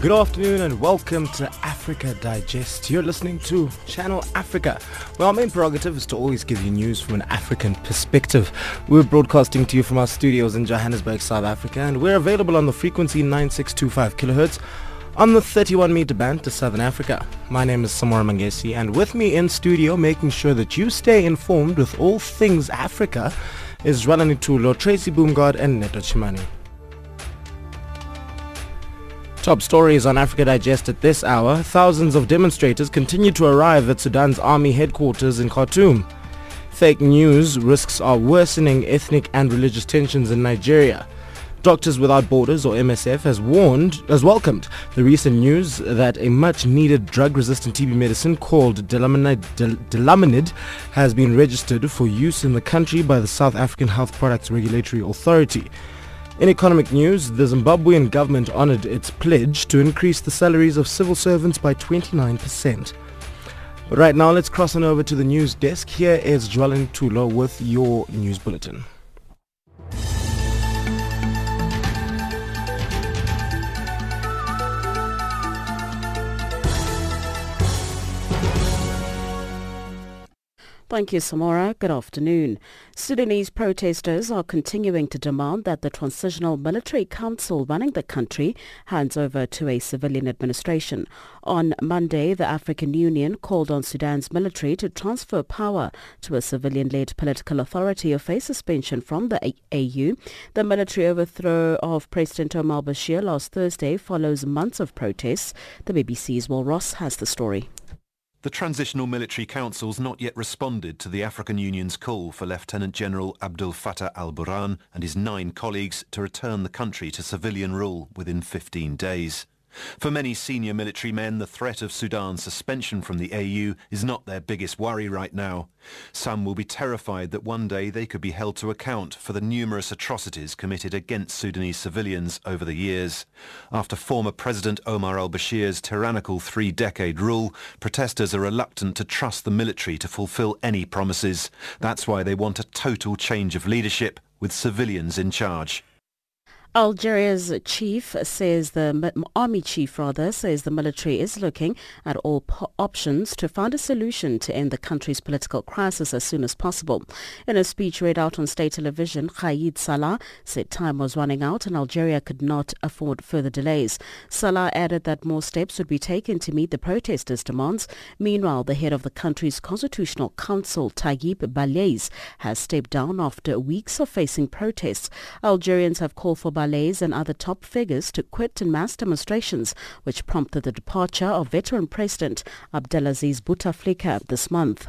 Good afternoon and welcome to Africa Digest. You're listening to Channel Africa. Well, our main prerogative is to always give you news from an African perspective. We're broadcasting to you from our studios in Johannesburg, South Africa, and we're available on the frequency 9625 kilohertz on the 31 meter band to Southern Africa. My name is Samora Mangesi, and with me in studio making sure that you stay informed with all things Africa is Rwalani Tulo, Tracy Boomgard, and Neto Chimani. Top stories on Africa Digest at this hour. Thousands of demonstrators continue to arrive at Sudan's army headquarters in Khartoum. Fake news risks are worsening ethnic and religious tensions in Nigeria. Doctors Without Borders, or MSF, has warned, has welcomed the recent news that a much-needed drug-resistant TB medicine called Delamanid, Delamanid has been registered for use in the country by the South African Health Products Regulatory Authority. In economic news, the Zimbabwean government honored its pledge to increase the salaries of civil servants by 29%. But right now, let's cross on over to the news desk. Here is Jwalin Tulo with your news bulletin. Thank you, Samora. Good afternoon. Sudanese protesters are continuing to demand that the Transitional Military Council running the country hands over to a civilian administration. On Monday, the African Union called on Sudan's military to transfer power to a civilian-led political authority or face suspension from the AU. The military overthrow of President Omar Bashir last Thursday follows months of protests. The BBC's Will Ross has the story. The Transitional Military Council's not yet responded to the African Union's call for Lieutenant General Abdel Fattah al-Burhan and his nine colleagues to return the country to civilian rule within 15 days. For many senior military men, the threat of Sudan's suspension from the AU is not their biggest worry right now. Some will be terrified that one day they could be held to account for the numerous atrocities committed against Sudanese civilians over the years. After former President Omar al-Bashir's tyrannical three-decade rule, protesters are reluctant to trust the military to fulfill any promises. That's why they want a total change of leadership with civilians in charge. Algeria's chief says the army chief rather says the military is looking at all po- options to find a solution to end the country's political crisis as soon as possible. In a speech read out on state television, Gaïd Salah said time was running out and Algeria could not afford further delays. Salah added that more steps would be taken to meet the protesters' demands. Meanwhile, the head of the country's constitutional council, Tayeb Belaiz, has stepped down after weeks of facing protests. Algerians have called for Belaiz and other top figures to quit in mass demonstrations, which prompted the departure of veteran President Abdelaziz Bouteflika this month.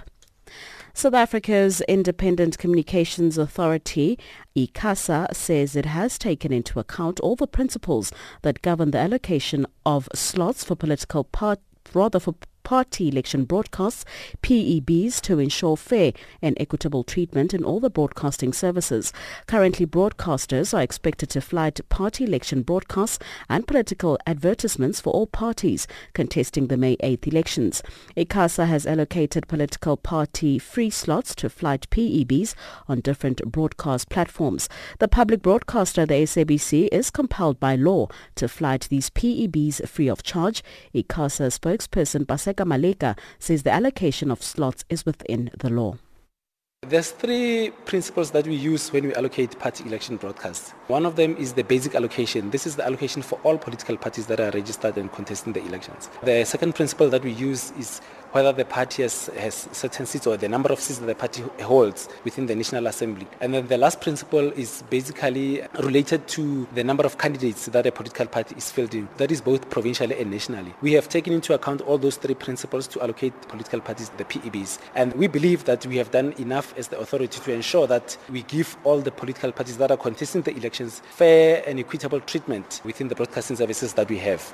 South Africa's Independent Communications Authority, ICASA, says it has taken into account all the principles that govern the allocation of slots for political parties rather for party election broadcasts, PEBs, to ensure fair and equitable treatment in all the broadcasting services. Currently, broadcasters are expected to flight party election broadcasts and political advertisements for all parties contesting the May 8th elections. ICASA has allocated political party free slots to flight PEBs on different broadcast platforms. The public broadcaster, the SABC, is compelled by law to flight these PEBs free of charge. ICASA spokesperson Paseka Maleka says the allocation of slots is within the law. There's three principles that we use when we allocate party election broadcasts. One of them is the basic allocation. This is the allocation for all political parties that are registered and contesting the elections. The second principle that we use is whether the party has, has certain seats or the number of seats that the party holds within the National Assembly. And then the last principle is basically related to the number of candidates that a political party is fielding. That is both provincially and nationally. We have taken into account all those three principles to allocate political parties the PEBs. And we believe that we have done enough as the authority to ensure that we give all the political parties that are contesting the elections fair and equitable treatment within the broadcasting services that we have.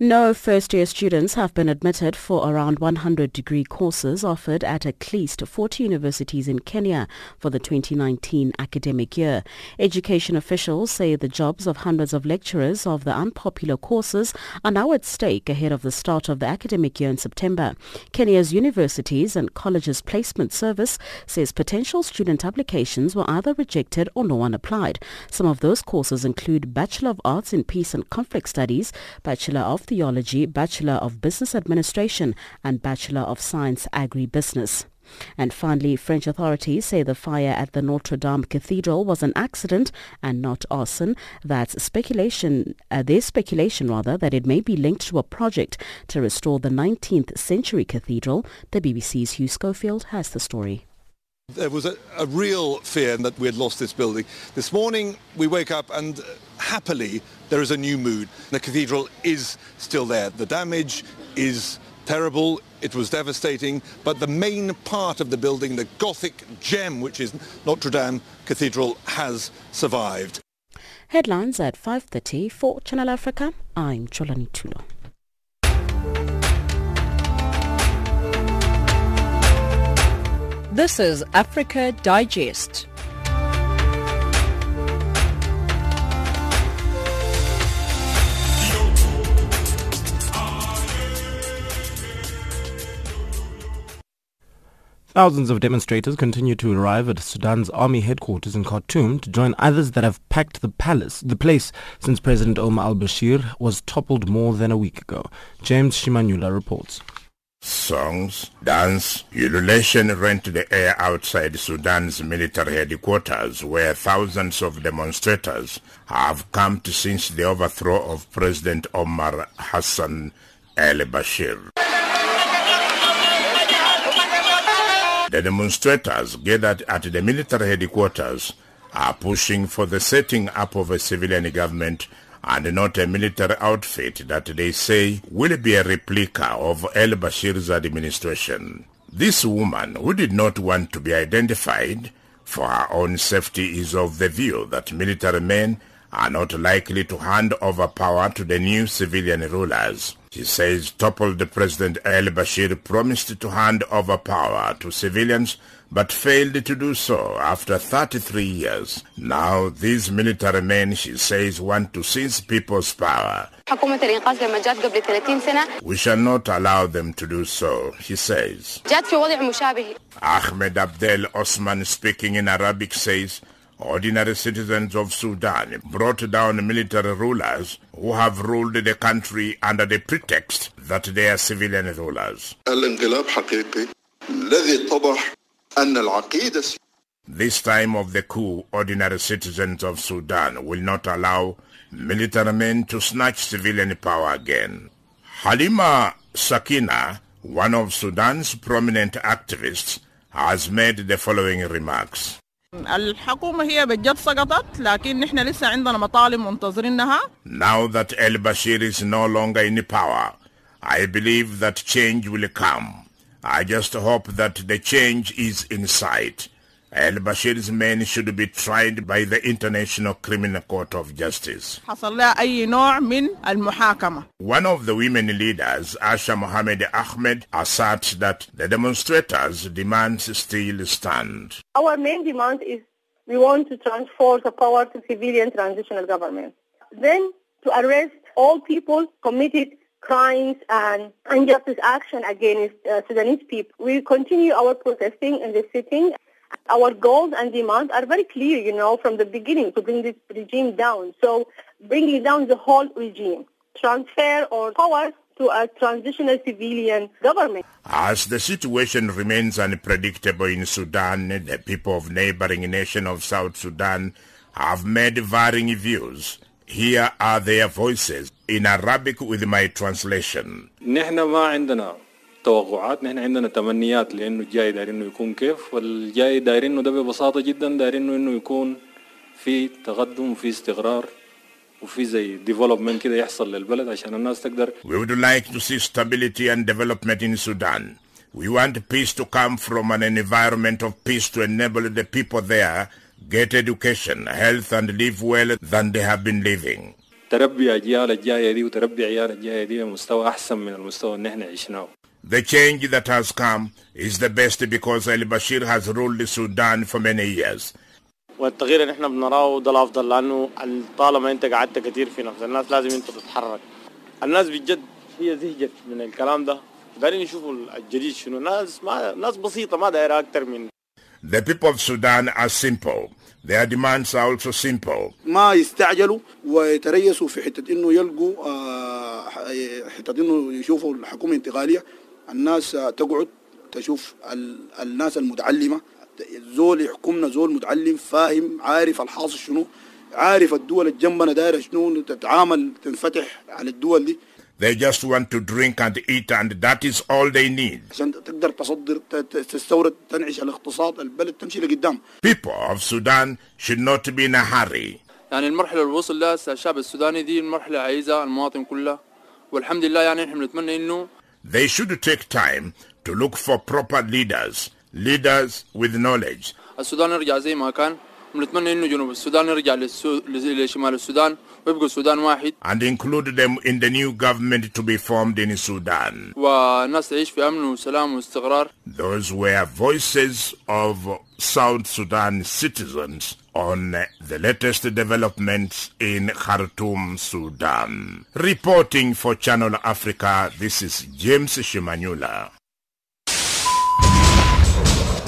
No first-year students have been admitted for around 100 degree courses offered at at least 40 universities in Kenya for the 2019 academic year. Education officials say the jobs of hundreds of lecturers of the unpopular courses are now at stake ahead of the start of the academic year in September. Kenya's Universities and Colleges Placement Service says potential student applications were either rejected or no one applied. Some of those courses include Bachelor of Arts in Peace and Conflict Studies, Bachelor of Theology, Bachelor of Business Administration and Bachelor of Science Agribusiness. And finally, French authorities say the fire at the Notre Dame Cathedral was an accident and not arson. That's speculation. Uh, there's speculation, rather, that it may be linked to a project to restore the 19th century cathedral. The BBC's Hugh Schofield has the story. There was a, a, real fear that we had lost this building. This morning we wake up and uh, happily there is a new mood. The cathedral is still there. The damage is terrible. It was devastating. But the main part of the building, the Gothic gem, which is Notre Dame Cathedral, has survived. Headlines at 5.30 for Channel Africa. I'm Cholani Tulo. This is Africa Digest. Thousands of demonstrators continue to arrive at Sudan's army headquarters in Khartoum to join others that have packed the palace, the place since President Omar al-Bashir was toppled more than a week ago. James Shimanyula reports. Songs, dance, ululation rent the air outside Sudan's military headquarters where thousands of demonstrators have camped since the overthrow of President Omar Hassan al-Bashir. The demonstrators gathered at the military headquarters are pushing for the setting up of a civilian government and not a military outfit that they say will be a replica of al-Bashir's administration. This woman, who did not want to be identified for her own safety, is of the view that military men are not likely to hand over power to the new civilian rulers. She says toppled President al-Bashir promised to hand over power to civilians but failed to do so after 33 years. Now these military men, she says, want to seize people's power. We shall not allow them to do so, she says. Ahmed Abdel Osman speaking in Arabic says, ordinary citizens of Sudan brought down military rulers who have ruled the country under the pretext that they are civilian rulers. This time of the coup, ordinary citizens of Sudan will not allow military men to snatch civilian power again. Halima Sakina, one of Sudan's prominent activists, has made the following remarks. الحكومة هي بجد سقطت لكن نحن لسه عندنا مطالب منتظرينها. Now that al-Bashir is no longer in power, I believe that change will come. I just hope that the change is in sight. Al Bashir's men should be tried by the International Criminal Court of Justice. One of the women leaders, Asha Mohamed Ahmed, asserts that the demonstrators' demands still stand. Our main demand is we want to transfer the power to civilian transitional government. Then to arrest all people committed crimes and injustice action against uh, Sudanese people. We continue our protesting in the sitting. Our goals and demands are very clear, you know, from the beginning to bring this regime down. So bringing down the whole regime, transfer or power to a transitional civilian government. As the situation remains unpredictable in Sudan, the people of neighboring nation of South Sudan have made varying views. Here are their voices in Arabic with my translation. نحن ما عندنا توقعات نحن عندنا تمنيات لانه الجاي داير انه يكون كيف والجاي داير انه ده ببساطه جدا داير انه انه يكون في تقدم وفي استقرار وفي زي ديفلوبمنت كده يحصل للبلد عشان الناس تقدر We would like to see stability and development in Sudan. We want peace to come from an environment of peace to enable the people there get education, health and live well than they have been living. تربي اجيال الجايه دي وتربي عيال الجايه دي بمستوى احسن من المستوى اللي احنا عشناه The change that has come is the best because al-Bashir has ruled Sudan for many years. والتغيير اللي احنا بنراه ده الافضل لانه طالما انت قعدت كتير في نفس الناس لازم انت تتحرك الناس بجد هي زهجت من الكلام ده دايرين يشوفوا الجديد شنو ناس ما ناس بسيطه ما دايره اكتر من The people of Sudan are simple. Their demands are also simple. ما يستعجلوا ويتريسوا في حتة إنه يلقوا آه، حتة إنه يشوفوا الحكومة انتقالية. الناس تقعد تشوف ال- الناس المتعلمة. زول يحكمنا زول متعلم فاهم عارف الحاصل شنو عارف الدول الجنبنا دايرة شنو تتعامل تنفتح على الدول دي. They just want to drink and eat and that is all they need. عشان تقدر تصدر ت- ت- تستورد تنعش الاقتصاد البلد تمشي لقدام People of Sudan should not be in a hurry. يعني المرحلة اللي وصل لها الشعب السوداني دي المرحلة عايزها المواطن كلها والحمد لله يعني احنا بنتمنى انه They should take time to look for proper leaders, leaders with knowledge. السودان يرجع زي ما كان ونتمنى انه جنوب السودان يرجع للسو... لشمال السودان and include them in the new government to be formed in Sudan those were voices of South Sudan citizens on the latest developments in Khartoum, Sudan. Reporting for Channel Africa, this is James Shimanyula.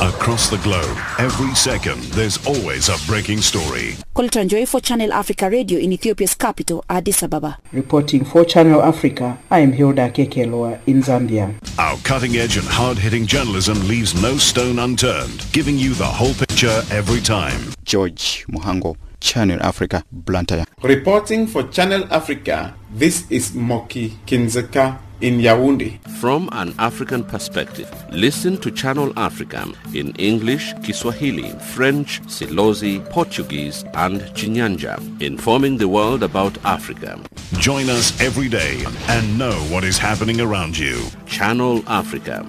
Across the globe, every second, there's always a breaking story. Colton Joy for Channel Africa Radio in Ethiopia's capital, Addis Ababa. Reporting for Channel Africa, I am Hilda Kekelwa in Zambia. Our cutting-edge and hard-hitting journalism leaves no stone unturned, giving you the whole picture every time. George Muhango, Channel Africa, Blantyre. Reporting for Channel Africa, this is Moki Kindzeka in Yaoundé. From an African perspective, listen to Channel Africa in English, Kiswahili, French, Silozi, Portuguese, and Chinyanja, informing the world about Africa. Join us every day and know what is happening around you. Channel Africa.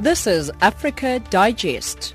This is Africa Digest.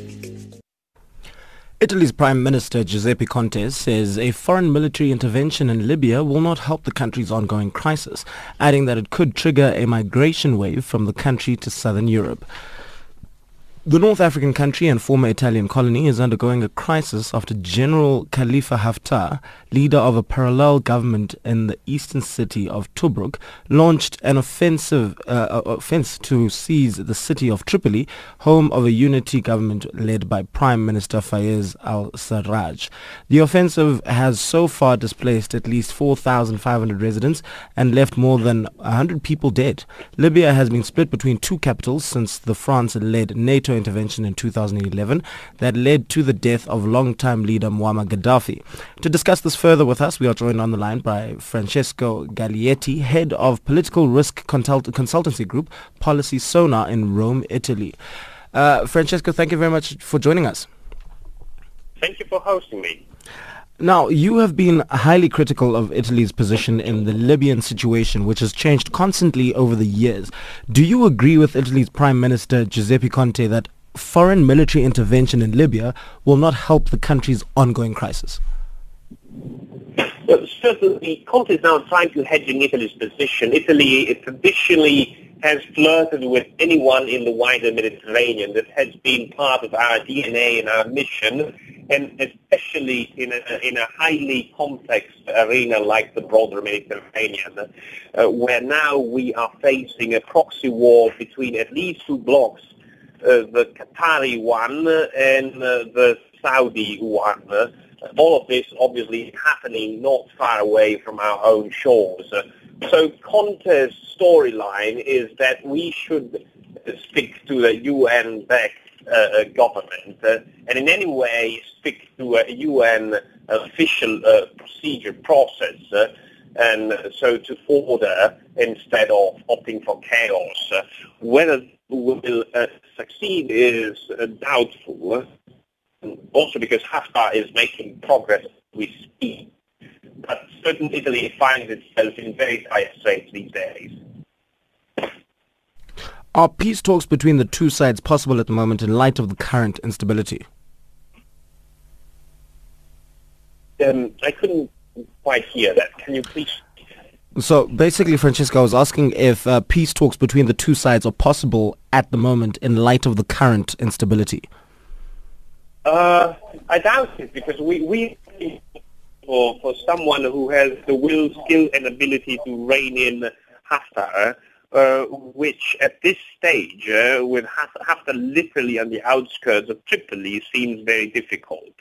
Italy's Prime Minister Giuseppe Conte says a foreign military intervention in Libya will not help the country's ongoing crisis, adding that it could trigger a migration wave from the country to southern Europe. The North African country and former Italian colony is undergoing a crisis after General Khalifa Haftar, leader of a parallel government in the eastern city of Tobruk, launched an offensive uh, offense to seize the city of Tripoli, home of a unity government led by Prime Minister Fayez al-Sarraj. The offensive has so far displaced at least 4,500 residents and left more than 100 people dead. Libya has been split between two capitals since the France-led NATO intervention in 2011 that led to the death of longtime leader Muammar Gaddafi. To discuss this further with us, we are joined on the line by Francesco Galietti, head of political risk consult- consultancy group Policy Sonar in Rome, Italy. Uh, Francesco, thank you very much for joining us. Thank you for hosting me. Now, you have been highly critical of Italy's position in the Libyan situation, which has changed constantly over the years. Do you agree with Italy's Prime Minister Giuseppe Conte that foreign military intervention in Libya will not help the country's ongoing crisis? Well, certainly, Conte is now trying to hedge in Italy's position. Italy traditionally has flirted with anyone in the wider Mediterranean. That has been part of our DNA and our mission, and especially in a, in a highly complex arena like the broader Mediterranean, uh, where now we are facing a proxy war between at least two blocs, uh, the Qatari one and uh, the Saudi one. All of this obviously happening not far away from our own shores. So Conte's storyline is that we should stick to the UN-backed uh, uh, government uh, and in any way stick to a UN official uh, procedure process uh, and so to order instead of opting for chaos. Uh, whether we will succeed is doubtful, also because Haftar is making progress with speed but certainly Italy finds itself in very tight straits these days. Are peace talks between the two sides possible at the moment in light of the current instability? Um, I couldn't quite hear that. Can you please? So basically, Francesca, I was asking if uh, peace talks between the two sides are possible at the moment in light of the current instability. Uh, I doubt it because we, we for, for someone who has the will, skill, and ability to rein in Haftar, uh, which at this stage, uh, with Haftar literally on the outskirts of Tripoli, seems very difficult.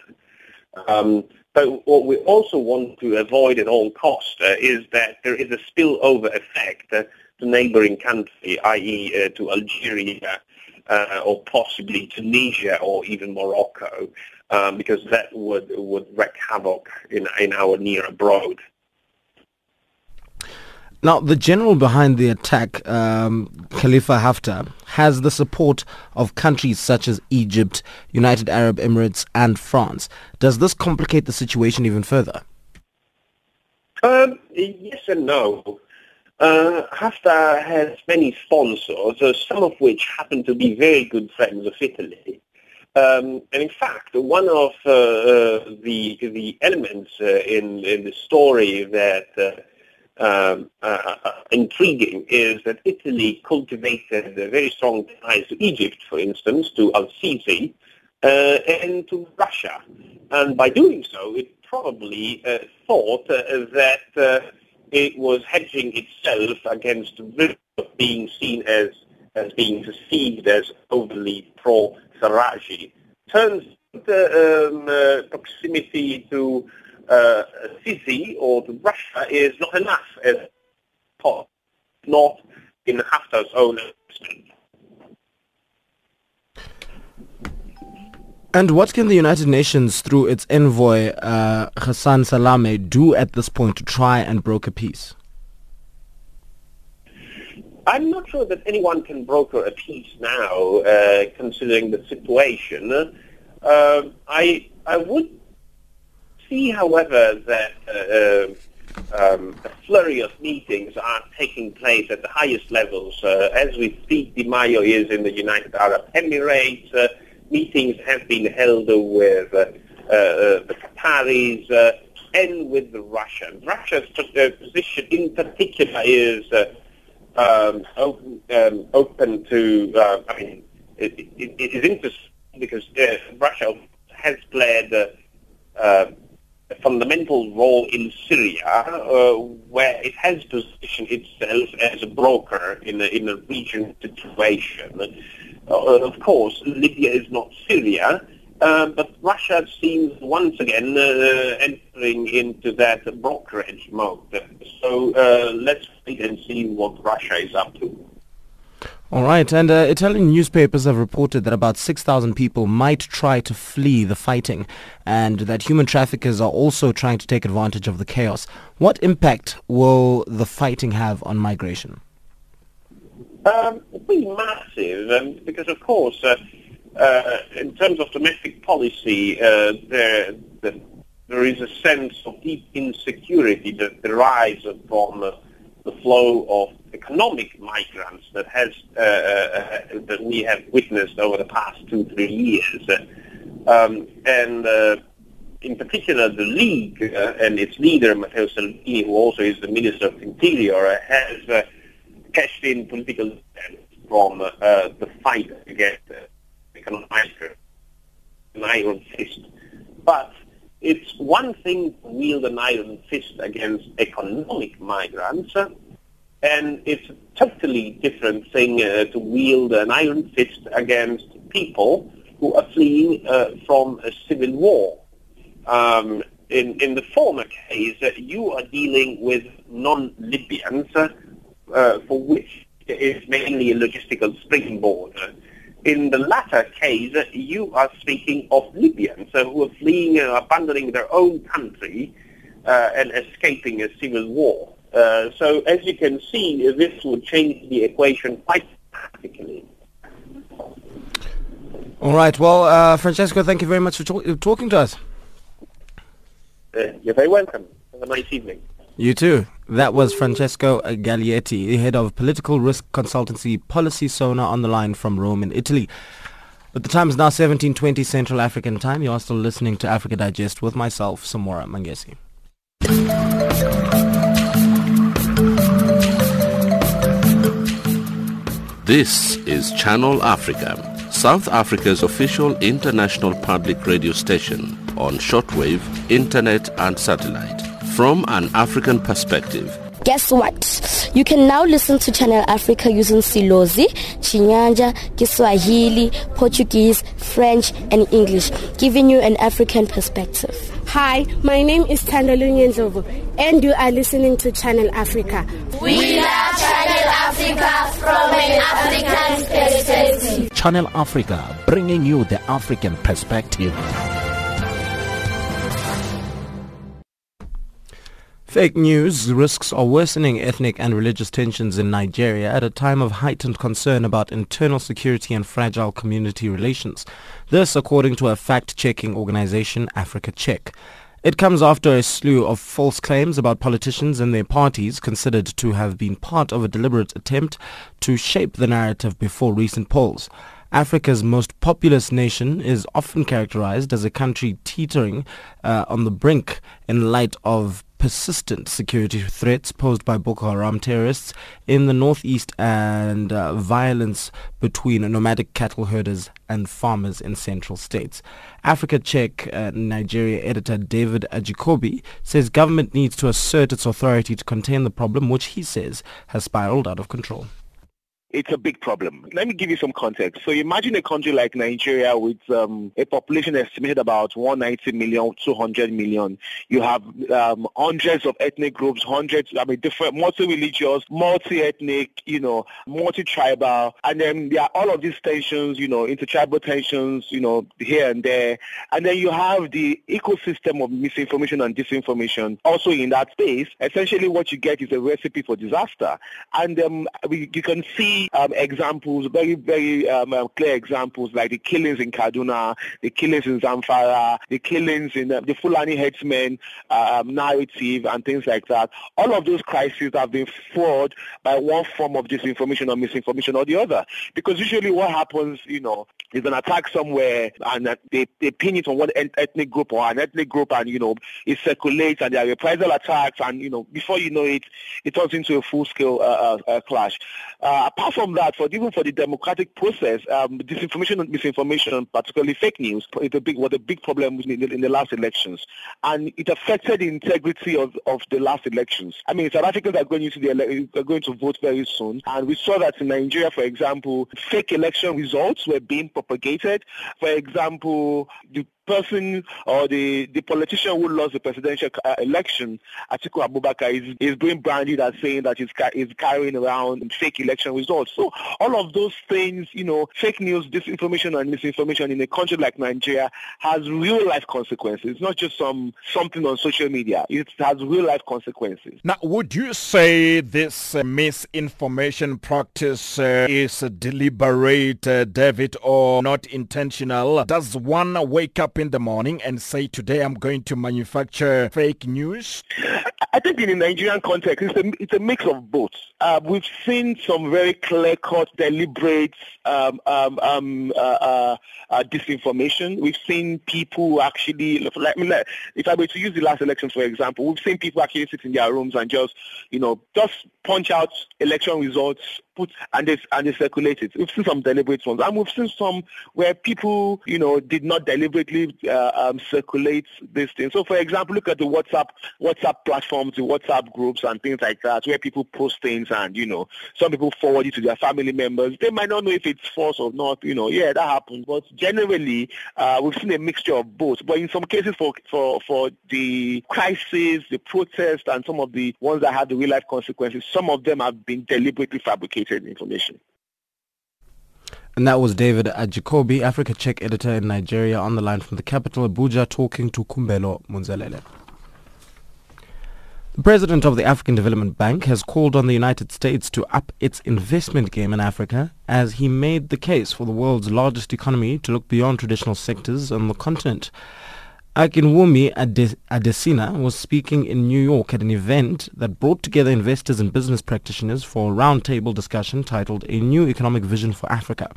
Um, but what we also want to avoid at all costs uh, is that there is a spillover effect uh, to neighboring country, i.e. Uh, to Algeria uh, or possibly Tunisia or even Morocco um, because that would would wreak havoc in in our near abroad. Now, the general behind the attack, um, Khalifa Haftar, has the support of countries such as Egypt, United Arab Emirates, and France. Does this complicate the situation even further? Um, yes and no. Uh, Haftar has many sponsors, uh, some of which happen to be very good friends of Italy. Um, and in fact, one of uh, uh, the the elements uh, in in the story that uh, um, intriguing is that Italy cultivated very strong ties to Egypt, for instance, to Al-Sisi, and to Russia. And by doing so, it probably thought that it was hedging itself against being seen as as being perceived as overly pro Saraji. Turns the um, uh, proximity to uh, Sisi or to Russia is not enough as not in Haftar's own assessment. And what can the United Nations, through its envoy uh, Ghassan Salameh, do at this point to try and broker peace? I'm not sure that anyone can broker a peace now, uh, considering the situation. Uh, I I would see, however, that uh, um, a flurry of meetings are taking place at the highest levels. Uh, as we speak, Di Maio is in the United Arab Emirates. Uh, meetings have been held with uh, the Qataris and with the Russians. Russia's position in particular is um, open, um, open to, uh, I mean, it, it, it is interesting because uh, Russia has played uh, uh, a fundamental role in Syria, uh, where it has positioned itself as a broker in a, in a region situation. Uh, of course, Libya is not Syria, uh, but Russia seems once again uh, entering into that brokerage mode. So uh, let's wait and see what Russia is up to. All right, and uh, Italian newspapers have reported that about 6,000 people might try to flee the fighting and that human traffickers are also trying to take advantage of the chaos. What impact will the fighting have on migration? Um, be massive, um, because of course uh, uh, in terms of domestic policy, uh, there, the, there is a sense of deep insecurity that derives from uh, the flow of economic migrants that has uh, uh, that we have witnessed over the past two three years, um, and uh, in particular the League and its leader Matteo Salvini, who also is the Minister of Interior, has cashed in political from uh, the fight against uh, economic an iron fist. But it's one thing to wield an iron fist against economic migrants, and it's a totally different thing uh, to wield an iron fist against people who are fleeing uh, from a civil war. Um, in, in the former case, uh, you are dealing with non-Libyans uh, for which is mainly a logistical springboard. In the latter case, you are speaking of Libyans uh, who are fleeing and abandoning their own country uh, and escaping a civil war. Uh, so as you can see, this would change the equation quite drastically. All right. Well, uh, Francesco, thank you very much for talk- talking to us. Uh, you're very welcome. Have a nice evening. You too. That was Francesco Galietti, head of political risk consultancy Policy Sonar on the line from Rome in Italy. But the time is now 1720 Central African time. You are still listening to Africa Digest with myself, Samora Mangesi. This is Channel Africa, South Africa's official international public radio station on shortwave, internet and satellite. From an African perspective, Guess what? You can now listen to Channel Africa using Silozi, Chinyanja, Kiswahili, Portuguese, French, and English, giving you an African perspective. Hi, my name is Tandolu Nyenzovo, and you are listening to Channel Africa. We love Channel Africa from an African perspective. Channel Africa, bringing you the African perspective. Fake news risks are worsening ethnic and religious tensions in Nigeria at a time of heightened concern about internal security and fragile community relations. This according to a fact-checking organization, Africa Check. It comes after a slew of false claims about politicians and their parties considered to have been part of a deliberate attempt to shape the narrative before recent polls. Africa's most populous nation is often characterized as a country teetering uh, on the brink in light of persistent security threats posed by Boko Haram terrorists in the northeast and uh, violence between nomadic cattle herders and farmers in central states. Africa Check uh, Nigeria editor David Ajikobi says government needs to assert its authority to contain the problem which he says has spiraled out of control it's a big problem. Let me give you some context. So imagine a country like Nigeria with um, a population estimated about 190 million, 200 million. You have um, hundreds of ethnic groups, hundreds, I mean, different, multi-religious, multi-ethnic, you know, multi-tribal. And then there are all of these tensions, you know, intertribal tensions, you know, here and there. And then you have the ecosystem of misinformation and disinformation also in that space. Essentially what you get is a recipe for disaster. And um, we, you can see um, examples, very, very um, uh, clear examples like the killings in Kaduna, the killings in Zamfara, the killings in uh, the Fulani headsmen um, narrative and things like that. All of those crises have been fought by one form of disinformation or misinformation or the other. Because usually what happens, you know, is an attack somewhere and uh, they, they pin it on one ethnic group or an ethnic group and, you know, it circulates and there are reprisal attacks and, you know, before you know it, it turns into a full-scale uh, uh, clash. Uh, apart from that, for even for the democratic process, um, disinformation and misinformation, particularly fake news, a big was a big problem in the, in the last elections, and it affected the integrity of, of the last elections. I mean, South Africans are going into the ele- are going to vote very soon, and we saw that in Nigeria, for example, fake election results were being propagated. For example, the person or the, the politician who lost the presidential uh, election, Atiku Abubakar, is, is being branded as saying that he's, he's carrying around fake election results. So all of those things, you know, fake news, disinformation and misinformation in a country like Nigeria has real life consequences. It's not just some something on social media. It has real life consequences. Now, would you say this uh, misinformation practice uh, is deliberate, uh, David, or not intentional? Does one wake up in the morning and say, today I'm going to manufacture fake news? I think in the Nigerian context, it's a, it's a mix of both. Uh, we've seen some very clear-cut, deliberate um, um, um, uh, uh, uh disinformation. We've seen people actually, if I were to use the last election for example, we've seen people actually sit in their rooms and just, you know, just punch out election results put and they and they circulate it. We've seen some deliberate ones, and we've seen some where people, you know, did not deliberately uh, um, circulate this thing. So, for example, look at the WhatsApp WhatsApp platforms, the WhatsApp groups, and things like that, where people post things, and you know, some people forward it to their family members. They might not know if it's false or not. You know, yeah, that happens. But generally, uh, we've seen a mixture of both. But in some cases, for for for the crisis, the protest, and some of the ones that had the real life consequences, some of them have been deliberately fabricated information. And that was David Ajikobi, Africa Check editor in Nigeria, on the line from the capital, Abuja, talking to Kumbelo Munzelele. The president of the African Development Bank has called on the United States to up its investment game in Africa as he made the case for the world's largest economy to look beyond traditional sectors on the continent. Akinwumi Adesina was speaking in New York at an event that brought together investors and business practitioners for a roundtable discussion titled A New Economic Vision for Africa.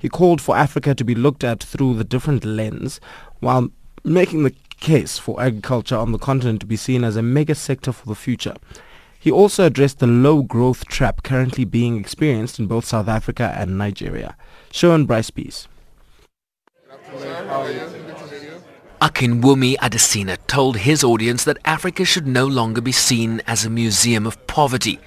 He called for Africa to be looked at through the different lens while making the case for agriculture on the continent to be seen as a mega sector for the future. He also addressed the low growth trap currently being experienced in both South Africa and Nigeria. Sherwin Bryce-Pease. Akinwumi Adesina told his audience that Africa should no longer be seen as a museum of poverty,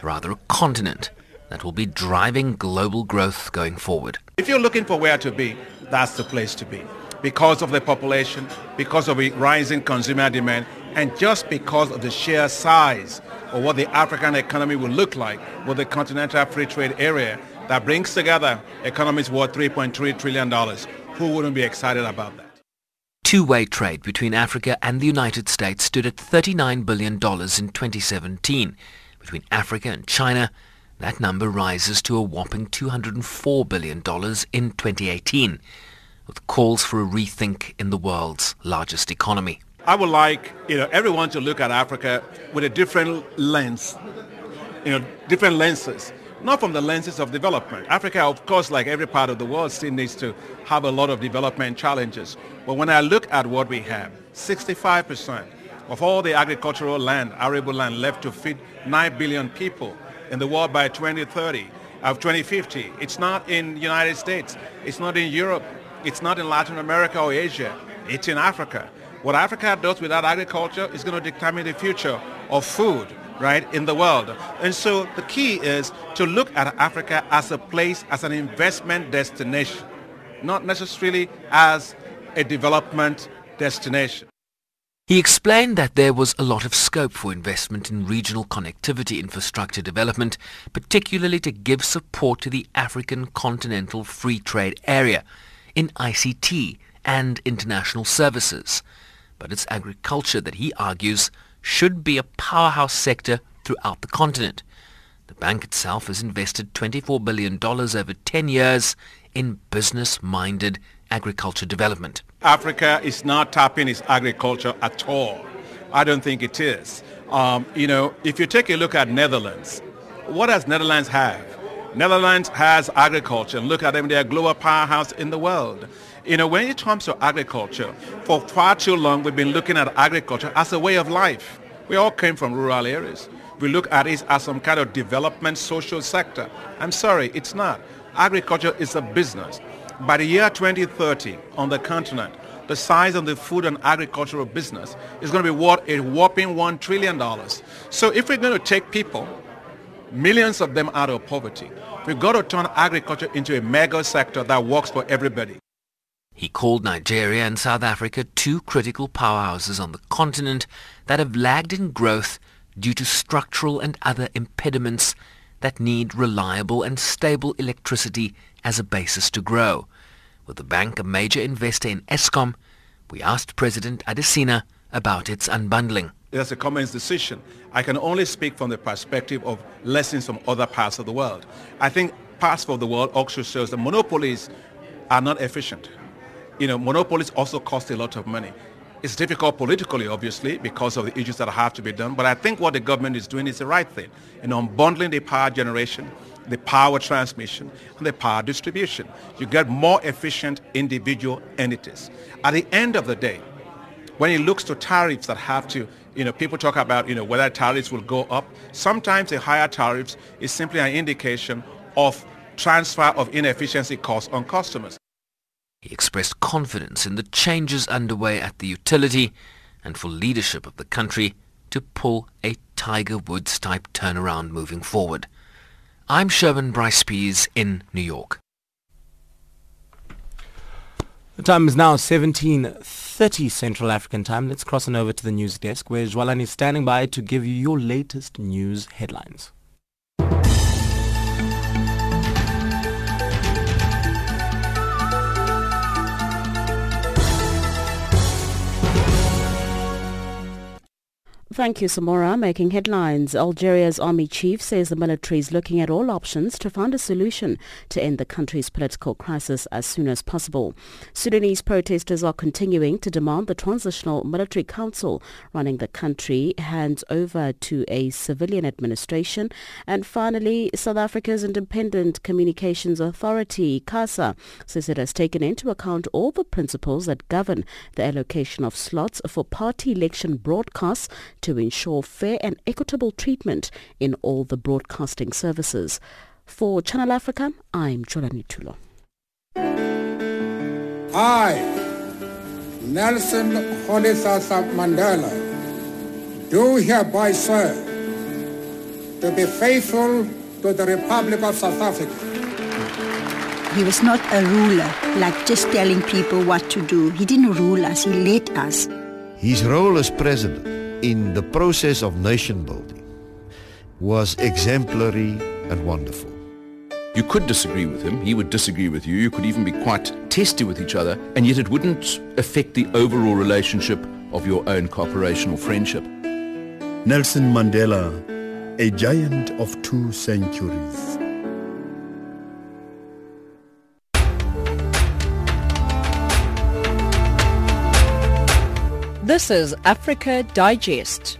rather a continent that will be driving global growth going forward. If you're looking for where to be, that's the place to be. Because of the population, because of the rising consumer demand, and just because of the sheer size of what the African economy will look like with the continental free trade area that brings together economies worth $3.3 trillion. Who wouldn't be excited about that? Two-way trade between Africa and the United States stood at $39 billion in 2017. Between Africa and China, that number rises to a whopping $204 billion in 2018, with calls for a rethink in the world's largest economy. I would like you know, everyone to look at Africa with a different lens, you know, different lenses not from the lenses of development. Africa, of course, like every part of the world, still needs to have a lot of development challenges. But when I look at what we have, 65% of all the agricultural land, arable land left to feed 9 billion people in the world by 2030, of 2050. It's not in the United States. It's not in Europe. It's not in Latin America or Asia. It's in Africa. What Africa does without agriculture is going to determine the future of food, right, in the world. And so the key is to look at Africa as a place, as an investment destination, not necessarily as a development destination. He explained that there was a lot of scope for investment in regional connectivity infrastructure development, particularly to give support to the African Continental Free Trade Area in ICT and international services. But it's agriculture that he argues should be a powerhouse sector throughout the continent. The bank itself has invested $24 billion over 10 years in business-minded agriculture development. Africa is not tapping its agriculture at all. I don't think it is. Um, you know, if you take a look at Netherlands, what does Netherlands have? Netherlands has agriculture. And look at them, they're a global powerhouse in the world. You know, when it comes to agriculture, for far too long we've been looking at agriculture as a way of life. We all came from rural areas. We look at it as some kind of development social sector. I'm sorry, it's not. Agriculture is a business. By the year 2030 on the continent, the size of the food and agricultural business is going to be worth a whopping $1 trillion. So if we're going to take people, millions of them out of poverty, we've got to turn agriculture into a mega sector that works for everybody. He called Nigeria and South Africa two critical powerhouses on the continent that have lagged in growth due to structural and other impediments that need reliable and stable electricity as a basis to grow. With the bank a major investor in Eskom, we asked President Adesina about its unbundling. That's a common decision. I can only speak from the perspective of lessons from other parts of the world. I think parts of the world also shows that monopolies are not efficient you know, monopolies also cost a lot of money. It's difficult politically, obviously, because of the issues that have to be done. But I think what the government is doing is the right thing in unbundling the power generation, the power transmission, and the power distribution. You get more efficient individual entities. At the end of the day, when it looks to tariffs that have to, you know, people talk about, you know, whether tariffs will go up. Sometimes a higher tariffs is simply an indication of transfer of inefficiency costs on customers. He expressed confidence in the changes underway at the utility and for leadership of the country to pull a Tiger Woods type turnaround moving forward. I'm Sherwin Bryce-Pease in New York. The time is now 17.30 Central African time. Let's cross on over to the news desk where Jwalan is standing by to give you your latest news headlines. Thank you, Samora. Making headlines. Algeria's army chief says the military is looking at all options to find a solution to end the country's political crisis as soon as possible. Sudanese protesters are continuing to demand the transitional military council running the country hands over to a civilian administration. And finally, South Africa's Independent Communications Authority, ICASA, says it has taken into account all the principles that govern the allocation of slots for party election broadcasts to ensure fair and equitable treatment in all the broadcasting services. For Channel Africa, I'm Jolani Tulo. I, Nelson Rolihlahla Mandela, do hereby swear to be faithful to the Republic of South Africa. He was not a ruler, like just telling people what to do. He didn't rule us, he led us. His role as president in the process of nation building was exemplary and wonderful. You could disagree with him, he would disagree with you, you could even be quite testy with each other, and yet it wouldn't affect the overall relationship of your own cooperation or friendship. Nelson Mandela, a giant of two centuries. This is Africa Digest.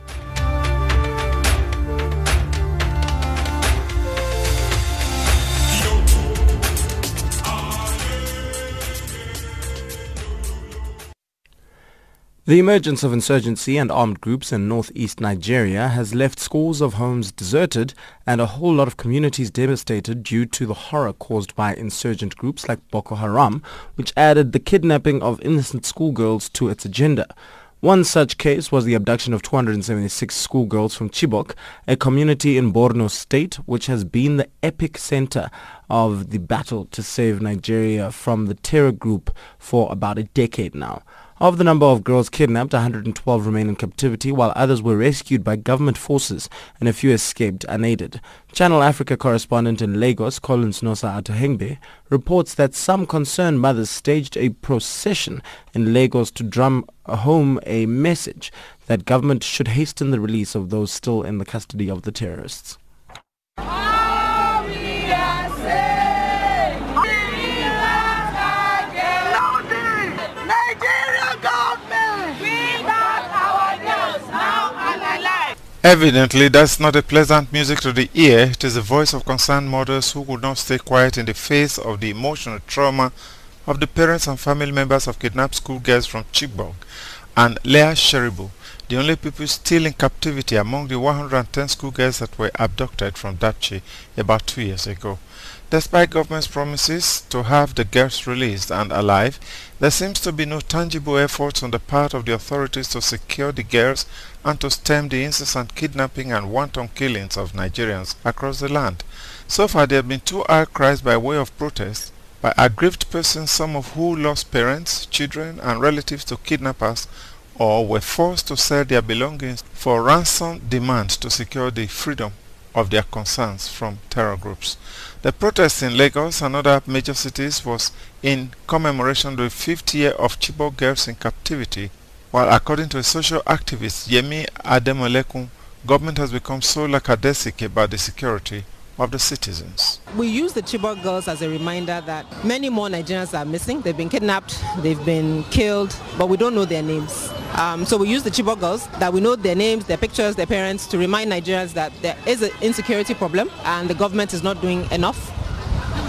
The emergence of insurgency and armed groups in northeast Nigeria has left scores of homes deserted and a whole lot of communities devastated due to the horror caused by insurgent groups like Boko Haram, which added the kidnapping of innocent schoolgirls to its agenda. One such case was the abduction of 276 schoolgirls from Chibok, a community in Borno state which has been the epic center of the battle to save Nigeria from the terror group for about a decade now. Of the number of girls kidnapped, 112 remain in captivity while others were rescued by government forces and a few escaped unaided. Channel Africa correspondent in Lagos, Collins Nosa Atohengbe, reports that some concerned mothers staged a procession in Lagos to drum home a message that government should hasten the release of those still in the custody of the terrorists. Evidently, that's not a pleasant music to the ear. It is the voice of concerned mothers who could not stay quiet in the face of the emotional trauma of the parents and family members of kidnapped schoolgirls from Chibok and Leah Sharibu, the only people still in captivity among the 110 schoolgirls that were abducted from Dapchi about two years ago. Despite government's promises to have the girls released and alive, there seems to be no tangible efforts on the part of the authorities to secure the girls and to stem the incessant kidnapping and wanton killings of Nigerians across the land. So far there have been two outcries by way of protest by aggrieved persons some of who lost parents, children and relatives to kidnappers or were forced to sell their belongings for ransom demands to secure the freedom of their concerns from terror groups. The protest in Lagos and other major cities was in commemoration of the fifth year of Chibok girls in captivity, while according to a social activist Yemi Adamolekun, government has become so lackadaisic about the security of the citizens. We use the Chibok girls as a reminder that many more Nigerians are missing. They've been kidnapped, they've been killed, but we don't know their names. Um, so we use the Chibok girls, that we know their names, their pictures, their parents, to remind Nigerians that there is an insecurity problem and the government is not doing enough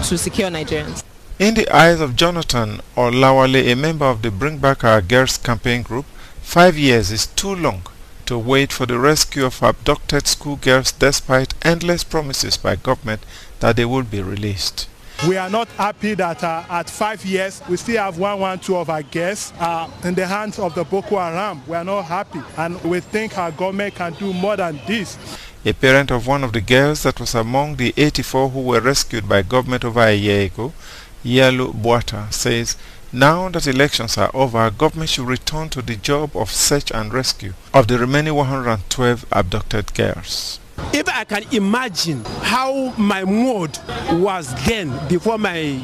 to secure Nigerians. In the eyes of Jonathan Olawale, a member of the Bring Back Our Girls campaign group, five years is too long to wait for the rescue of abducted schoolgirls despite endless promises by government that they would be released. We are not happy that uh, at five years we still have one, one, two of our girls uh, in the hands of the Boko Haram. We are not happy and we think our government can do more than this. A parent of one of the girls that was among the 84 who were rescued by government over a year ago, Yellow Buata, says now that elections are over, government should return to the job of search and rescue of the remaining 112 abducted girls. If I can imagine how my mood was then before my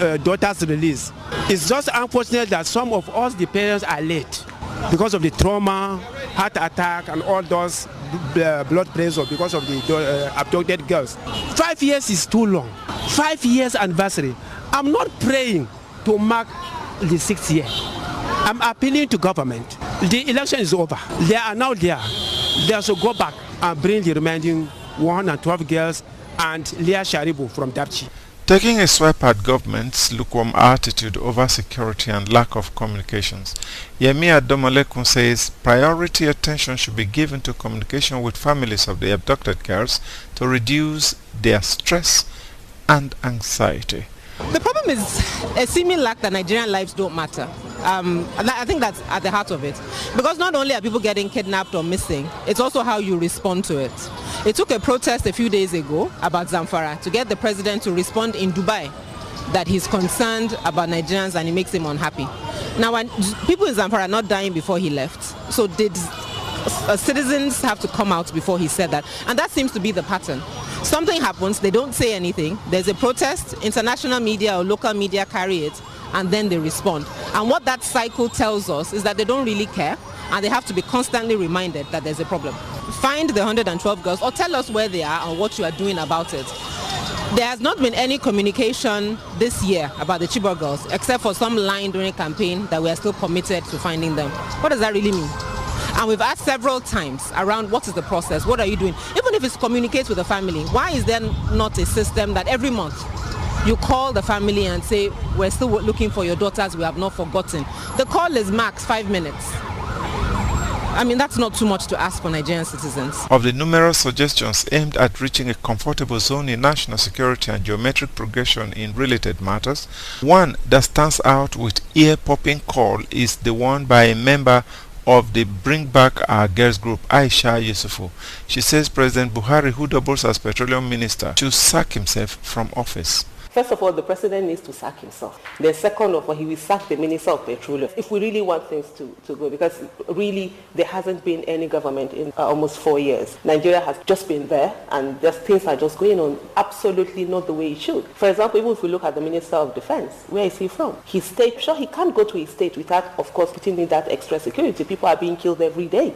uh, daughter's release, it's just unfortunate that some of us, the parents, are late because of the trauma, heart attack, and all those uh, blood pressure because of the uh, abducted girls. Five years is too long. Five years anniversary. I'm not praying to mark the sixth year. I'm appealing to government. The election is over. They are now there. They should go back and bring the remaining 112 girls and Leah Sharibu from Dapchi. Taking a swipe at government's lukewarm attitude over security and lack of communications, Yemi Adamolekun says priority attention should be given to communication with families of the abducted girls to reduce their stress and anxiety. The problem is a seeming lack that Nigerian lives don't matter. Um, I think that's at the heart of it. Because not only are people getting kidnapped or missing, it's also how you respond to it. It took a protest a few days ago about Zamfara to get the president to respond in Dubai that he's concerned about Nigerians and it makes him unhappy. Now, when people in Zamfara are not dying before he left, so did uh, citizens have to come out before he said that. And that seems to be the pattern. Something happens, they don't say anything. There's a protest, international media or local media carry it, and then they respond. And what that cycle tells us is that they don't really care, and they have to be constantly reminded that there's a problem. Find the 112 girls or tell us where they are and what you are doing about it. There has not been any communication this year about the Chibok girls, except for some line during campaign that we are still committed to finding them. What does that really mean? And we've asked several times around what is the process, what are you doing? Even if it's communicate with the family, why is there not a system that every month you call the family and say, we're still looking for your daughters, we have not forgotten. The call is max five minutes. I mean, that's not too much to ask for Nigerian citizens. Of the numerous suggestions aimed at reaching a comfortable zone in national security and geometric progression in related matters, one that stands out with ear-popping call is the one by a member of the Bring Back Our Girls group, Aisha Yesufu. She says President Buhari, who doubles as petroleum minister, should sack himself from office. First of all, the president needs to sack himself. The second of all, he will sack the minister of petroleum if we really want things to, to go because really there hasn't been any government in uh, almost four years. Nigeria has just been there and just things are just going on absolutely not the way it should. For example, even if we look at the minister of defense, where is he from? His state, sure, he can't go to his state without, of course, putting in that extra security. People are being killed every day.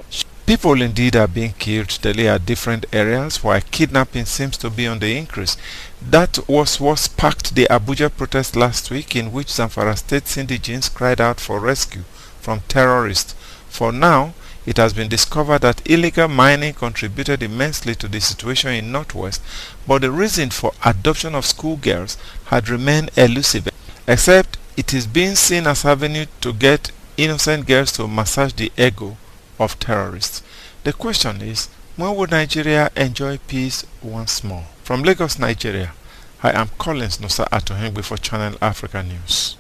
People indeed are being killed daily at different areas while kidnapping seems to be on the increase. That was what sparked the Abuja protest last week in which Zamfara State's indigents cried out for rescue from terrorists. For now, it has been discovered that illegal mining contributed immensely to the situation in Northwest, but the reason for adoption of schoolgirls had remained elusive, except it is being seen as avenue to get innocent girls to massage the ego of terrorists. The question is, when will Nigeria enjoy peace once more? From Lagos, Nigeria, I am Collins Nosa Atohengbe for Channel Africa News.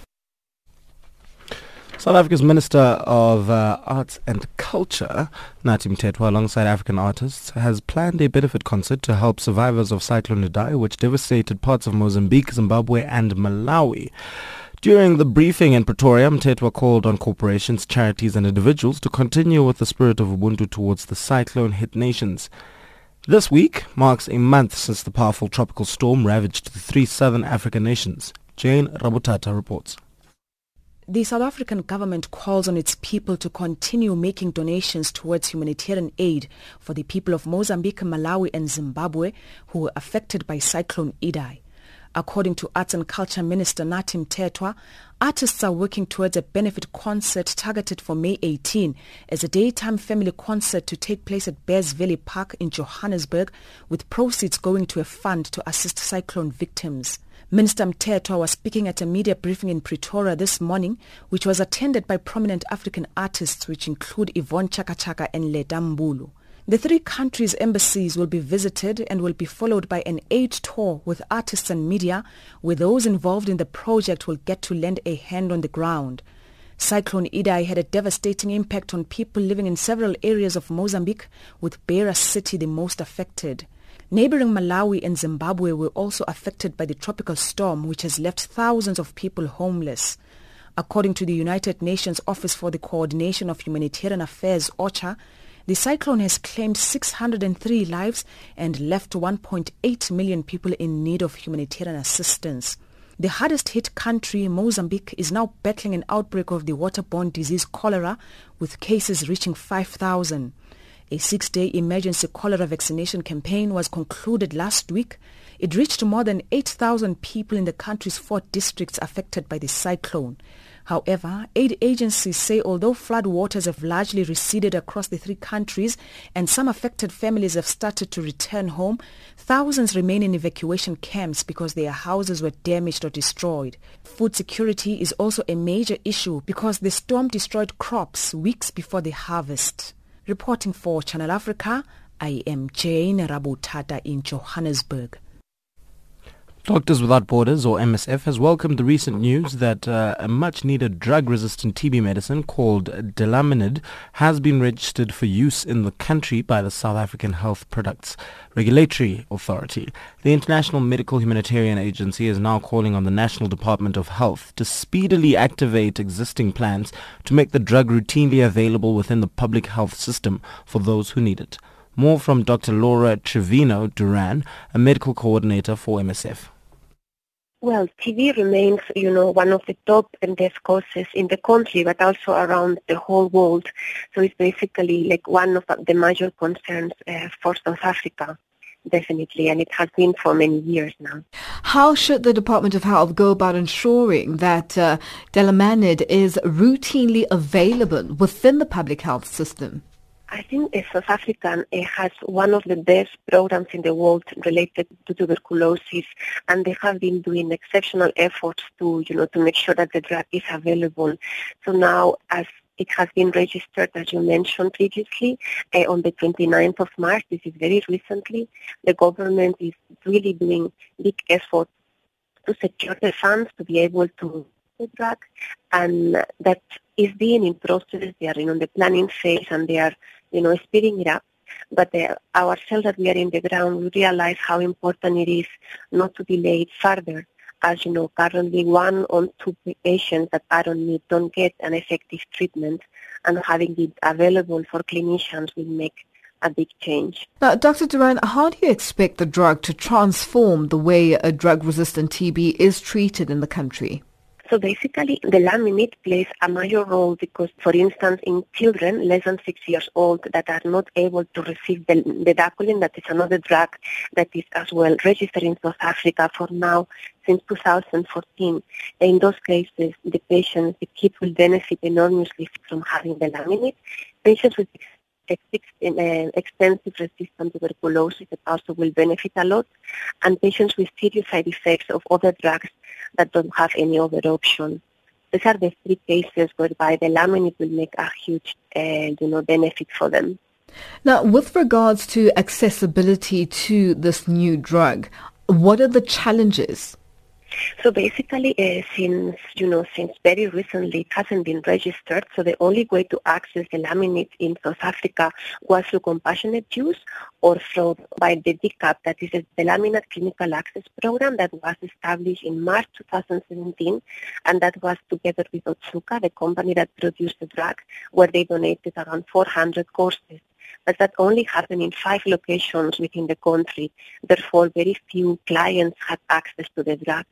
South Africa's Minister of uh, Arts and Culture, Nathi Mthethwa, alongside African artists, has planned a benefit concert to help survivors of Cyclone Idai, which devastated parts of Mozambique, Zimbabwe and Malawi. During the briefing in Pretoria, Mthethwa called on corporations, charities and individuals to continue with the spirit of Ubuntu towards the cyclone-hit nations. This week marks a month since the powerful tropical storm ravaged the three southern African nations. Jane Rabutata reports. The South African government calls on its people to continue making donations towards humanitarian aid for the people of Mozambique, Malawi and Zimbabwe who were affected by Cyclone Idai. According to Arts and Culture Minister Nathi Mthethwa, artists are working towards a benefit concert targeted for May 18 as a daytime family concert to take place at Bez Valley Park in Johannesburg with proceeds going to a fund to assist cyclone victims. Minister Mthethwa was speaking at a media briefing in Pretoria this morning, which was attended by prominent African artists which include Yvonne Chaka Chaka and Letta Mbulu. The three countries' embassies will be visited and will be followed by an aid tour with artists and media, where those involved in the project will get to lend a hand on the ground. Cyclone Idai had a devastating impact on people living in several areas of Mozambique, with Beira City the most affected. Neighboring Malawi and Zimbabwe were also affected by the tropical storm which has left thousands of people homeless. According to the United Nations Office for the Coordination of Humanitarian Affairs, OCHA, the cyclone has claimed 603 lives and left 1.8 million people in need of humanitarian assistance. The hardest hit country, Mozambique, is now battling an outbreak of the waterborne disease cholera with cases reaching 5,000. A six-day emergency cholera vaccination campaign was concluded last week. It reached more than 8,000 people in the country's four districts affected by the cyclone. However, aid agencies say although flood waters have largely receded across the three countries and some affected families have started to return home, thousands remain in evacuation camps because their houses were damaged or destroyed. Food security is also a major issue because the storm destroyed crops weeks before the harvest. Reporting for Channel Africa, I am Jane Rabutata in Johannesburg. Doctors Without Borders, or MSF, has welcomed the recent news that uh, a much-needed drug-resistant TB medicine called Delamanid has been registered for use in the country by the South African Health Products Regulatory Authority. The International Medical Humanitarian Agency is now calling on the National Department of Health to speedily activate existing plans to make the drug routinely available within the public health system for those who need it. More from Dr. Laura Trevino Duran, a medical coordinator for MSF. Well, TB remains, you know, one of the top death causes in the country, but also around the whole world. So it's basically like one of the major concerns uh, for South Africa, definitely, and it has been for many years now. How should the Department of Health go about ensuring that uh, Delamanid is routinely available within the public health system? I think South Africa has one of the best programs in the world related to tuberculosis, and they have been doing exceptional efforts to, you know, to make sure that the drug is available. So now, as it has been registered, as you mentioned previously, uh, on the 29th of March. This is very recently. The government is really doing big efforts to secure the funds to be able to the drug, and that is being in process. They are in on the planning phase, and they are you know, speeding it up. But uh, ourselves that we are in the ground, we realize how important it is not to delay it further. As you know, currently one on two patients that are on need don't get an effective treatment, and having it available for clinicians will make a big change. Now, Dr. Duran, how do you expect the drug to transform the way a drug-resistant TB is treated in the country? So basically, Delamanid plays a major role because, for instance, in children less than six years old that are not able to receive the, the bedaquiline, that is another drug that is as well registered in South Africa for now since 2014. In those cases, the patients, the kids will benefit enormously from having Delamanid. Patients with extensive resistant tuberculosis that also will benefit a lot, and patients with serious side effects of other drugs that don't have any other option. These are the three cases whereby Delamanid will make a huge, uh, you know, benefit for them. Now, with regards to accessibility to this new drug, what are the challenges? So basically, uh, since you know, since very recently, it hasn't been registered. So the only way to access Delamanid in South Africa was through compassionate use or through by the DCAP, that is the Laminate Clinical Access Program that was established in March 2017, and that was together with Otsuka, the company that produced the drug, where they donated around 400 courses but that only happened in five locations within the country. Therefore, very few clients had access to the drug.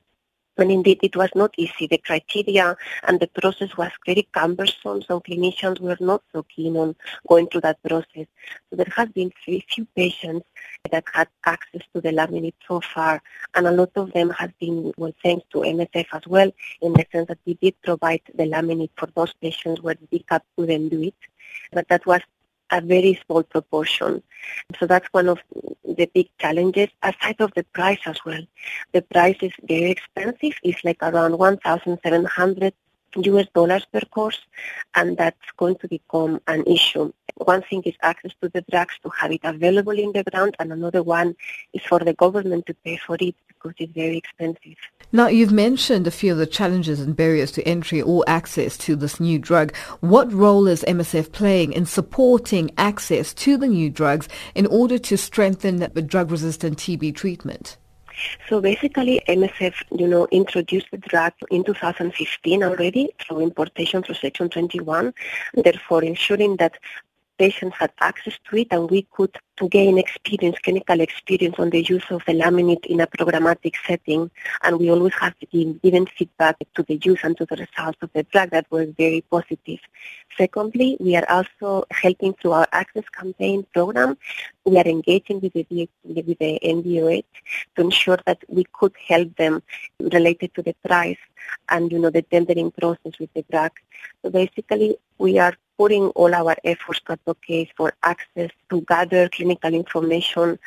And indeed, it was not easy. The criteria and the process was very cumbersome, so clinicians were not so keen on going through that process. So there has been very few patients that had access to Delamanid so far, and a lot of them has been, well, thanks to MSF as well, in the sense that we did provide Delamanid for those patients where the DCAP couldn't do it. But that was a very small proportion. So that's one of the big challenges, aside of the price as well. The price is very expensive. It's like around 1,700 US dollars per course, and that's going to become an issue. One thing is access to the drugs to have it available in the ground, and another one is for the government to pay for it because it's very expensive. Now, you've mentioned a few of the challenges and barriers to entry or access to this new drug. What role is MSF playing in supporting access to the new drugs in order to strengthen the drug-resistant TB treatment? So basically, MSF, you know, introduced the drug in 2015 already through importation through Section 21, therefore ensuring that patients had access to it and we could gain experience, clinical experience on the use of Delamanid in a programmatic setting. And we always have given feedback to the use and to the results of the drug that were very positive. Secondly, we are also helping through our access campaign program. We are engaging with the, with the NDOH to ensure that we could help them related to the price and, you know, the tendering process with the drug. So basically, we are putting all our efforts to advocate for access to gather clinical information,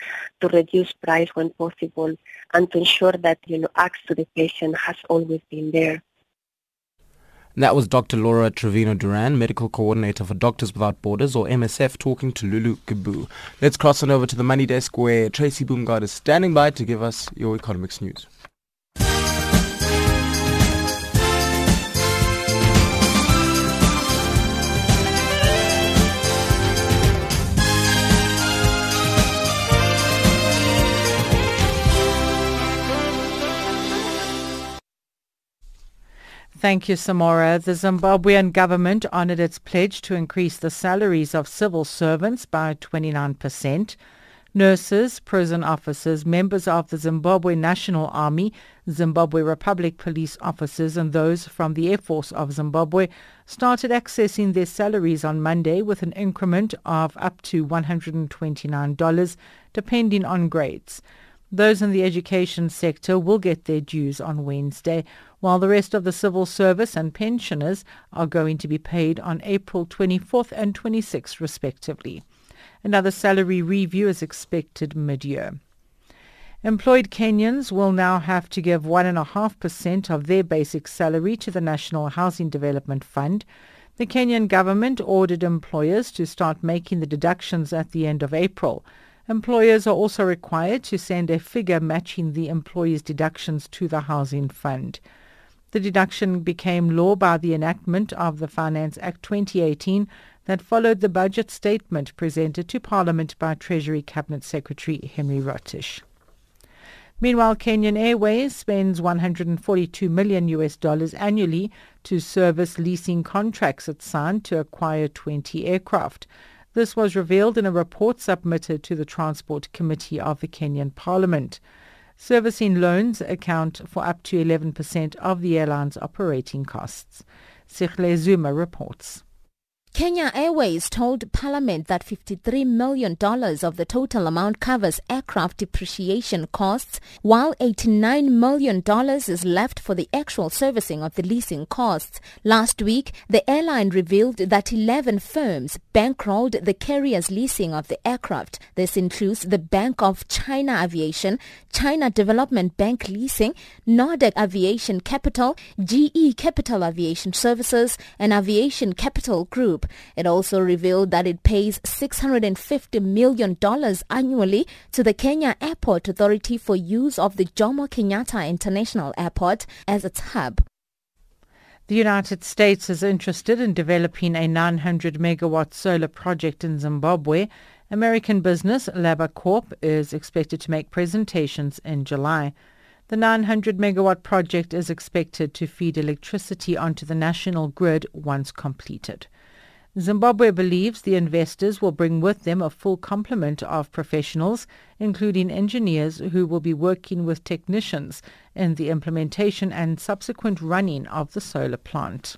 to reduce price when possible, and to ensure that you know access to the patient has always been there. That was Dr. Laura Trevino Duran, Medical Coordinator for Doctors Without Borders, or MSF, talking to Lulu Gabu. Let's cross on over to the Money Desk where Tracy Boomgard is standing by to give us your economics news. Thank you, Samora. The Zimbabwean government honored its pledge to increase the salaries of civil servants by 29%. Nurses, prison officers, members of the Zimbabwe National Army, Zimbabwe Republic Police officers and those from the Air Force of Zimbabwe started accessing their salaries on Monday with an increment of up to $129 depending on grades. Those in the education sector will get their dues on Wednesday, while the rest of the civil service and pensioners are going to be paid on April 24th and 26th respectively. Another salary review is expected mid-year. Employed Kenyans will now have to give 1.5% of their basic salary to the National Housing Development Fund. The Kenyan government ordered employers to start making the deductions at the end of April. Employers are also required to send a figure matching the employee's deductions to the Housing Fund. The deduction became law by the enactment of the Finance Act 2018 that followed the budget statement presented to Parliament by Treasury Cabinet Secretary Henry Rotich. Meanwhile, Kenyan Airways spends 142 million US dollars annually to service leasing contracts it signed to acquire 20 aircraft. This was revealed in a report submitted to the Transport Committee of the Kenyan Parliament. Servicing loans account for up to 11% of the airline's operating costs. Sihle Zuma reports. Kenya Airways told Parliament that $53 million of the total amount covers aircraft depreciation costs, while $89 million is left for the actual servicing of the leasing costs. Last week, the airline revealed that 11 firms bankrolled the carrier's leasing of the aircraft. This includes the Bank of China Aviation, China Development Bank Leasing, Nordic Aviation Capital, GE Capital Aviation Services, and Aviation Capital Group. It also revealed that it pays $650 million annually to the Kenya Airport Authority for use of the Jomo Kenyatta International Airport as its hub. The United States is interested in developing a 900 megawatt solar project in Zimbabwe. American business Labacorp is expected to make presentations in July. The 900 megawatt project is expected to feed electricity onto the national grid once completed. Zimbabwe believes the investors will bring with them a full complement of professionals, including engineers who will be working with technicians in the implementation and subsequent running of the solar plant.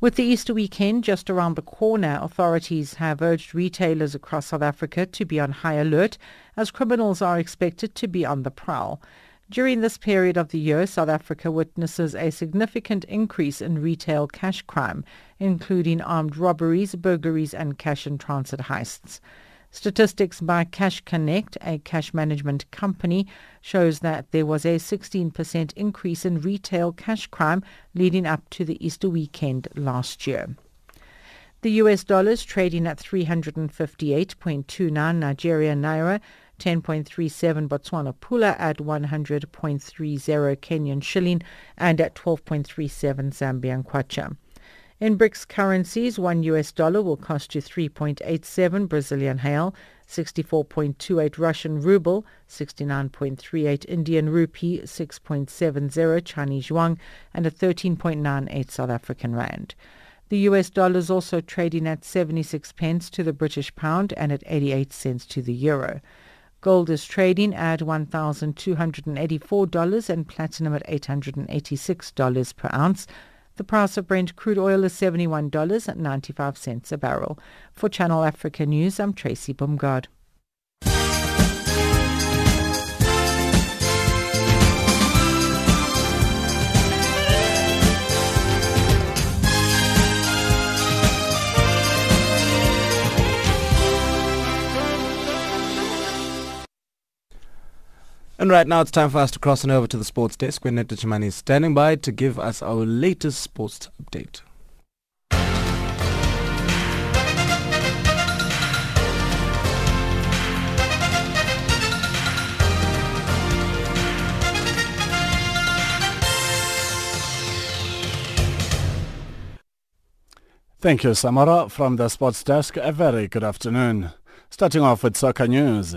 With the Easter weekend just around the corner, authorities have urged retailers across South Africa to be on high alert as criminals are expected to be on the prowl. During this period of the year, South Africa witnesses a significant increase in retail cash crime, including armed robberies, burglaries and cash in transit heists. Statistics by Cash Connect, a cash management company, shows that there was a 16% increase in retail cash crime leading up to the Easter weekend last year. The US dollar is trading at 358.29 Nigerian naira 10.37 Botswana Pula at 100.30 Kenyan shilling and at 12.37 Zambian kwacha. In BRICS currencies, one US dollar will cost you 3.87 Brazilian real, 64.28 Russian ruble, 69.38 Indian rupee, 6.70 Chinese yuan, and a 13.98 South African rand. The US dollar is also trading at 76 pence to the British pound and at 88 cents to the euro. Gold is trading at $1,284 and platinum at $886 per ounce. The price of Brent crude oil is $71.95 a barrel. For Channel Africa News, I'm Tracy Boomgard. And right now it's time for us to cross on over to the sports desk where Netta Chimani is standing by to give us our latest sports update. Thank you, Samora. From the sports desk, a very good afternoon. Starting off with soccer news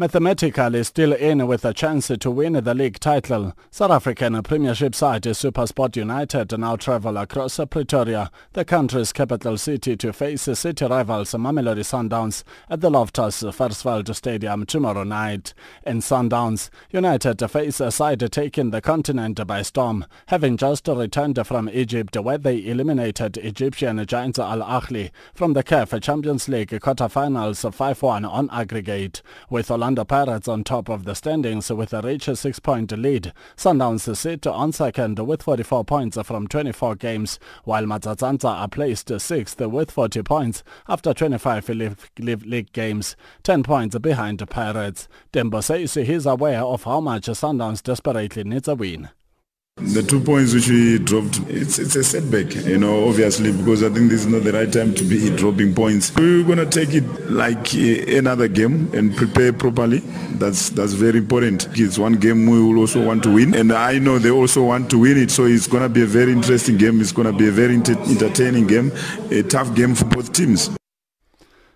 mathematically still in with a chance to win the league title. South African Premiership side SuperSport United now travel across Pretoria, the country's capital city, to face city rivals Mamelodi Sundowns at the Loftus Versfeld Stadium tomorrow night. In Sundowns, United face a side taking the continent by storm, having just returned from Egypt where they eliminated Egyptian giants Al Ahly from the CAF Champions League quarter-finals 5-1 on aggregate. With Orlando Orlando Pirates on top of the standings with a rich six-point lead. Sundowns sit on second with 44 points from 24 games, while Matsatsantsa are placed sixth with 40 points after 25 league games, 10 points behind the Pirates. Tembo says he's aware of how much Sundowns desperately needs a win. The two points which we dropped, it's, it's a setback, you know, obviously, because I think this is not the right time to be dropping points. We're going to take it like eh, another game and prepare properly. That's that's very important. It's one game we will also want to win, and I know they also want to win it, so it's going to be a very interesting game. It's going to be a very entertaining game, a tough game for both teams.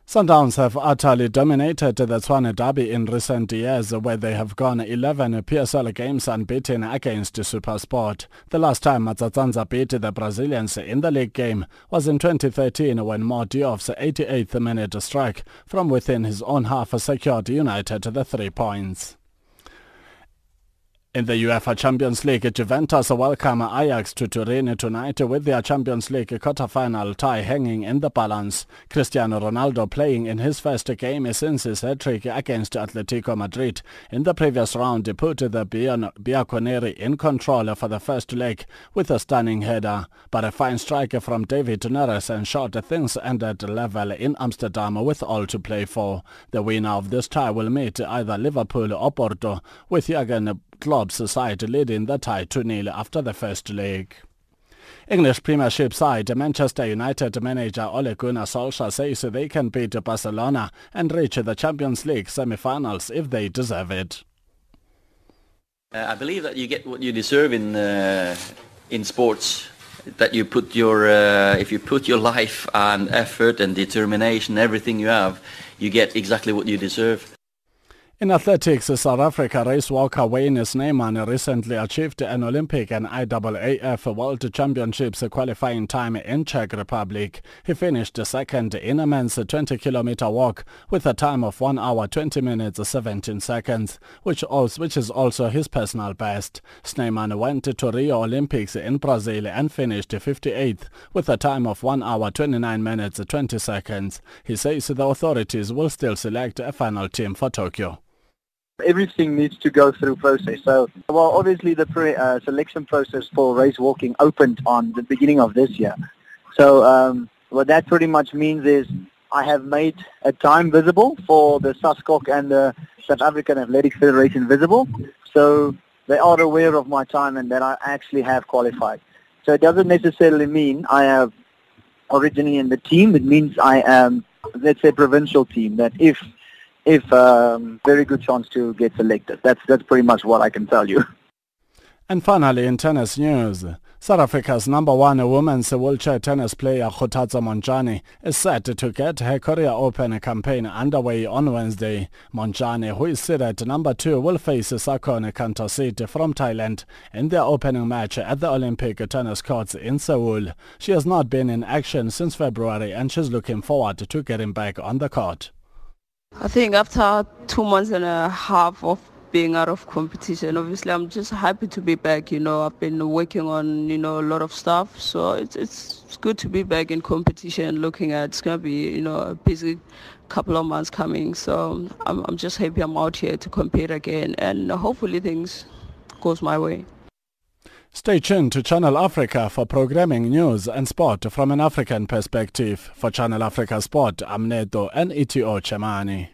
Sundowns have utterly dominated the Tshwane Derby in recent years where they have gone 11 PSL games unbeaten against SuperSport. The last time Matsatsantsa beat the Brazilians in the league game was in 2013 when Mo Diof's 88th minute strike from within his own half secured United the three points. In the UEFA Champions League, Juventus welcome Ajax to Turin tonight with their Champions League quarter-final tie hanging in the balance. Cristiano Ronaldo playing in his first game since his hat-trick against Atletico Madrid. In the previous round, he put the Bianconeri in control for the first leg with a stunning header. But a fine strike from David Neres ensured things ended level in Amsterdam with all to play for. The winner of this tie will meet either Liverpool or Porto, with Jurgen Klopp's side leading the tie 2-0 after the first leg. English Premiership side Manchester United manager Ole Gunnar Solskjaer says they can beat Barcelona and reach the Champions League semi-finals if they deserve it. Uh, I believe that you get what you deserve in uh, in sports. That you put your uh, if you put your life and effort and determination, everything you have, you get exactly what you deserve. In athletics, South Africa race walker Wayne Snyman recently achieved an Olympic and IAAF World Championships qualifying time in Czech Republic. He finished second in a men's 20-kilometer walk with a time of 1 hour 20 minutes 17 seconds, which, also, which is also his personal best. Snyman went to Rio Olympics in Brazil and finished 58th with a time of 1 hour 29 minutes 20 seconds. He says the authorities will still select a final team for Tokyo everything needs to go through process. So, well, obviously the pre, uh, selection process for race walking opened on the beginning of this year. So um, what that pretty much means is I have made a time visible for the SASCOC and the South African Athletic Federation visible. So they are aware of my time and that I actually have qualified. So it doesn't necessarily mean I have originally in the team. It means I am, let's say, provincial team. That if if um, very good chance to get selected. That's that's pretty much what I can tell you. And finally, in tennis news, South Africa's number one women's wheelchair tennis player Kgothatso Montjane is set to get her Korea Open campaign underway on Wednesday. Montjane, who is seated number two, will face Sakhorn Khanthasit from Thailand in their opening match at the Olympic tennis courts in Seoul. She has not been in action since February and she's looking forward to getting back on the court. I think after two months and a half of being out of competition, obviously I'm just happy to be back. You know, I've been working on, you know, a lot of stuff. So it's, it's, it's good to be back in competition looking at, it's to be, you know, a busy couple of months coming. So I'm, I'm just happy I'm out here to compete again and hopefully things goes my way. Stay tuned to Channel Africa for programming, news and sport from an African perspective. For Channel Africa Sport, I'm Neto and Itio Chemani.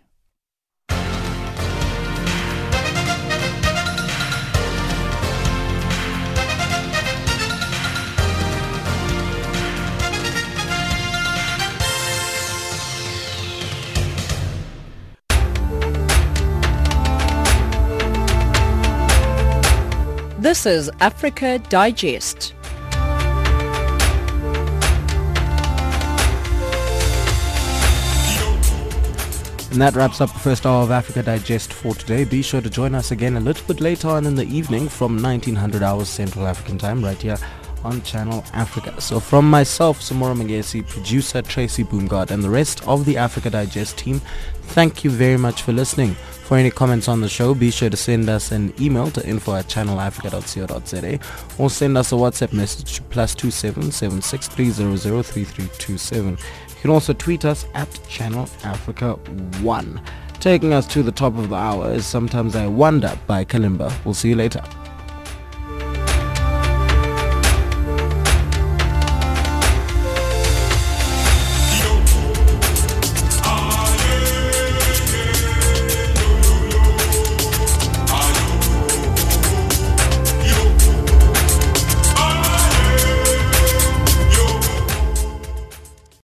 This is Africa Digest. And that wraps up the first hour of Africa Digest for today. Be sure to join us again a little bit later on in the evening from 1900 hours Central African Time right here on Channel Africa. So from myself, Samora Magesi, producer Tracy Boomgard, and the rest of the Africa Digest team, thank you very much for listening. For any comments on the show, be sure to send us an email to info at channelafrica.co.za or send us a WhatsApp message to plus 277 You can also tweet us at Channel Africa 1. Taking us to the top of the hour is Sometimes I Wonder by Kalimba. We'll see you later.